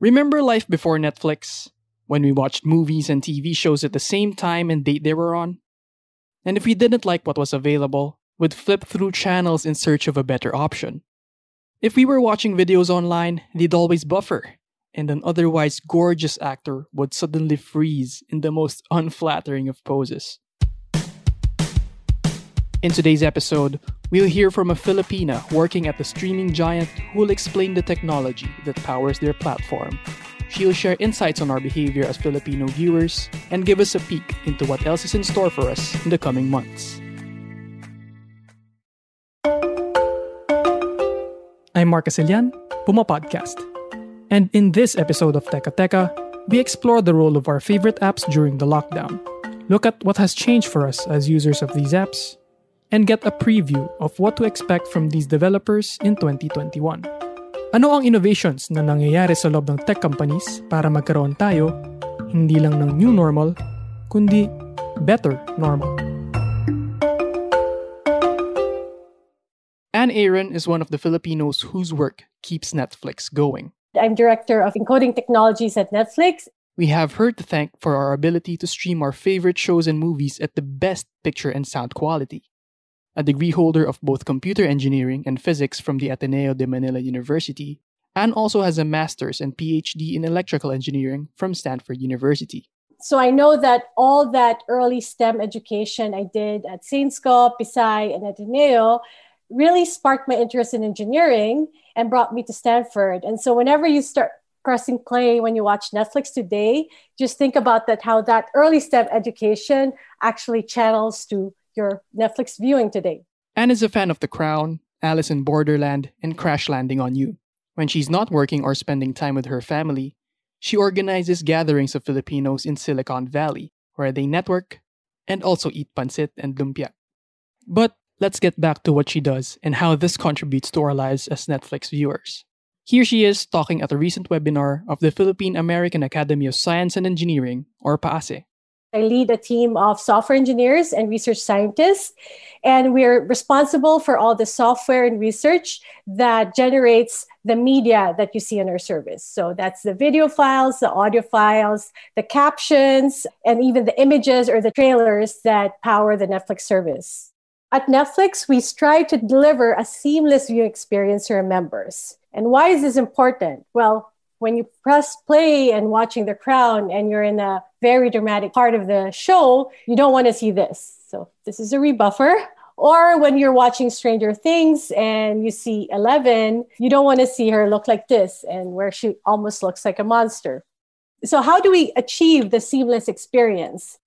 Remember life before Netflix? When we watched movies and TV shows at the same time and date they were on? And if we didn't like what was available, we'd flip through channels in search of a better option. If we were watching videos online, they'd always buffer, and an otherwise gorgeous actor would suddenly freeze in the most unflattering of poses. In today's episode, we'll hear from a Filipina working at the streaming giant who will explain the technology that powers their platform. She'll share insights on our behavior as Filipino viewers and give us a peek into what else is in store for us in the coming months. I'm Marcus Ilian, Puma Podcast. And in this episode of Teka Teka, we explore the role of our favorite apps during the lockdown, look at what has changed for us as users of these apps, and get a preview of what to expect from these developers in 2021. Ano ang innovations na nangyayari sa loob ng tech companies para magkaroon tayo hindi lang ng new normal, kundi better normal? Anne Aaron is one of the Filipinos whose work keeps Netflix going. I'm director of encoding technologies at Netflix. We have her to thank for our ability to stream our favorite shows and movies at the best picture and sound quality. A degree holder of both computer engineering and physics from the Ateneo de Manila University, Anne also has a master's and PhD in electrical engineering from Stanford University. So I know that all that early STEM education I did at Sainsco, Pisay, and Ateneo really sparked my interest in engineering and brought me to Stanford. And so whenever you start pressing play when you watch Netflix today, just think about that how that early STEM education actually channels to your Netflix viewing today. Anne is a fan of The Crown, Alice in Borderland, and Crash Landing on You. When she's not working or spending time with her family, she organizes gatherings of Filipinos in Silicon Valley, where they network and also eat pancit and lumpia. But let's get back to what she does and how this contributes to our lives as Netflix viewers. Here she is talking at a recent webinar of the Philippine American Academy of Science and Engineering, or PAASE. I lead a team of software engineers and research scientists, and we're responsible for all the software and research that generates the media that you see in our service. So that's the video files, the audio files, the captions, and even the images or the trailers that power the Netflix service. At Netflix, we strive to deliver a seamless viewing experience to our members. And why is this important? Well, when you press play and watching The Crown and you're in a very dramatic part of the show, you don't want to see this. So this is a rebuffer. Or when you're watching Stranger Things and you see Eleven, you don't want to see her look like this and where she almost looks like a monster. So, how do we achieve the seamless experience?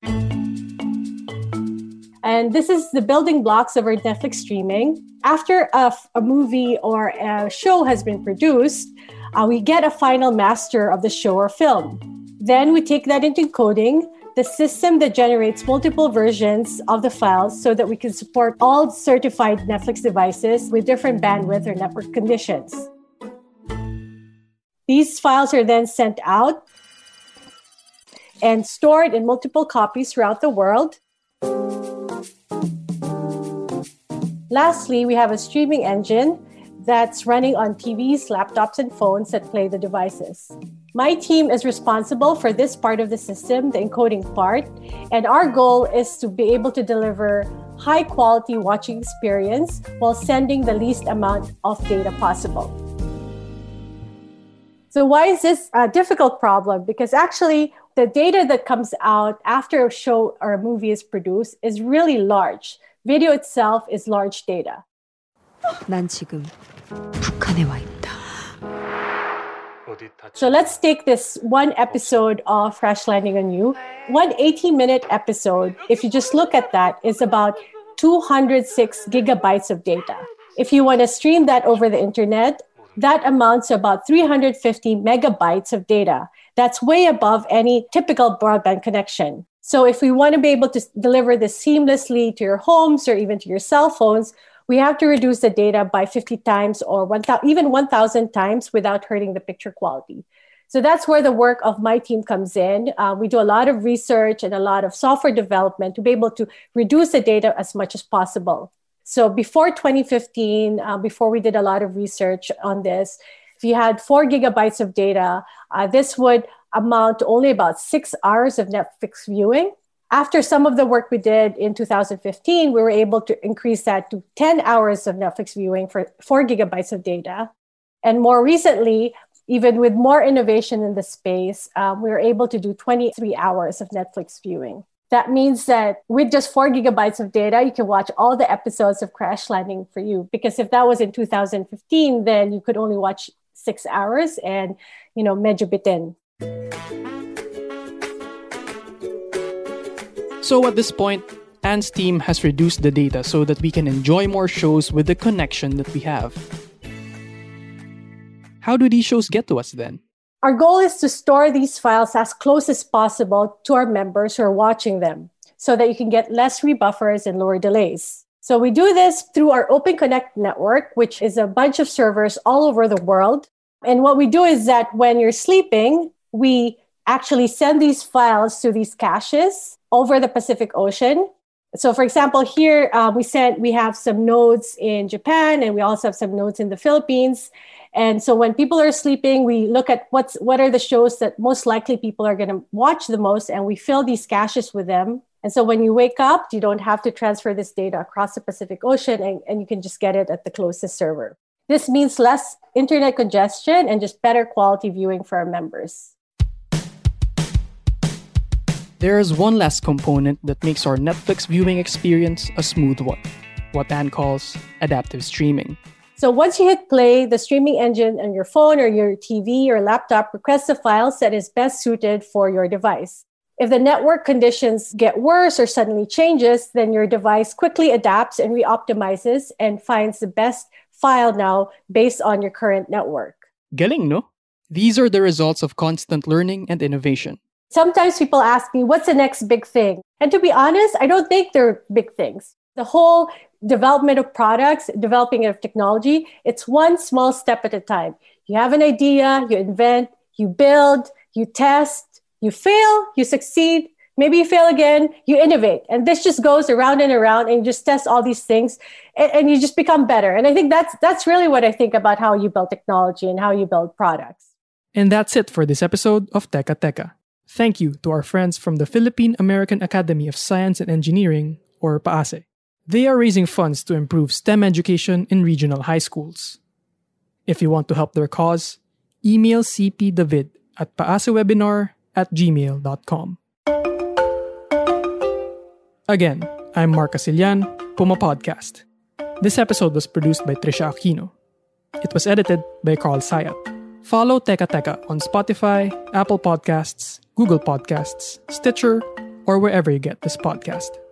And this is the building blocks of our Netflix streaming. After a, movie or a show has been produced, uh, we get a final master of the show or film. Then we take that into encoding, the system that generates multiple versions of the files so that we can support all certified Netflix devices with different bandwidth or network conditions. These files are then sent out and stored in multiple copies throughout the world. Lastly, we have a streaming engine that's running on TVs, laptops, and phones that play the devices. My team is responsible for this part of the system, the encoding part, and our goal is to be able to deliver high quality watching experience while sending the least amount of data possible. So, why is this a difficult problem? Because actually, the data that comes out after a show or a movie is produced is really large. Video itself is large data. 난 지금 북한에 와 있다. So let's take this one episode of Crash Landing on You. One 18 minute episode, if you just look at that, is about 206 gigabytes of data. If you want to stream that over the internet, that amounts to about 350 megabytes of data. That's way above any typical broadband connection. So if we want to be able to deliver this seamlessly to your homes or even to your cell phones, we have to reduce the data by 50 times or 1, even 1,000 times without hurting the picture quality. So that's where the work of my team comes in. Uh, we do a lot of research and a lot of software development to be able to reduce the data as much as possible. So before 2015, uh, before we did a lot of research on this, if you had four gigabytes of data, uh, this would amount to only about six hours of Netflix viewing. After some of the work we did in 2015, we were able to increase that to 10 hours of Netflix viewing for four gigabytes of data. And more recently, even with more innovation in the space, um, we were able to do 23 hours of Netflix viewing. That means that with just four gigabytes of data, you can watch all the episodes of Crash Landing for you. Because if that was in 2015, then you could only watch six hours and, you know, medyo bitin. So at this point, Anne's team has reduced the data so that we can enjoy more shows with the connection that we have. How do these shows get to us then? Our goal is to store these files as close as possible to our members who are watching them so that you can get less rebuffers and lower delays. So we do this through our Open Connect network, which is a bunch of servers all over the world. And what we do is that when you're sleeping, we actually send these files to these caches over the Pacific Ocean. So, for example, here uh, we sent we have some nodes in Japan, and we also have some nodes in the Philippines. And so when people are sleeping, we look at what's what are the shows that most likely people are going to watch the most, and we fill these caches with them. And so when you wake up, you don't have to transfer this data across the Pacific Ocean, and, and you can just get it at the closest server. This means less internet congestion and just better quality viewing for our members. There is one last component that makes our Netflix viewing experience a smooth one what Anne calls adaptive streaming. So once you hit play, the streaming engine on your phone or your TV or laptop requests a file that is best suited for your device. If the network conditions get worse or suddenly changes, then your device quickly adapts and reoptimizes and finds the best file now based on your current network. Galing, no? These are the results of constant learning and innovation. Sometimes people ask me, what's the next big thing? And to be honest, I don't think they're big things. The whole development of products, developing of technology, it's one small step at a time. You have an idea, you invent, you build, you test, you fail, you succeed, maybe you fail again, you innovate. And this just goes around and around and you just test all these things and, and you just become better. And I think that's that's really what I think about how you build technology and how you build products. And that's it for this episode of Teka Teka. Thank you to our friends from the Philippine American Academy of Science and Engineering, or PAASE. They are raising funds to improve STEM education in regional high schools. If you want to help their cause, email CP David at paasewebinar at gmail.com. Again, I'm Mark Casilian, Puma Podcast. This episode was produced by Trisha Aquino. It was edited by Carl Sayat. Follow Teka Teka on Spotify, Apple Podcasts, Google Podcasts, Stitcher, or wherever you get this podcast.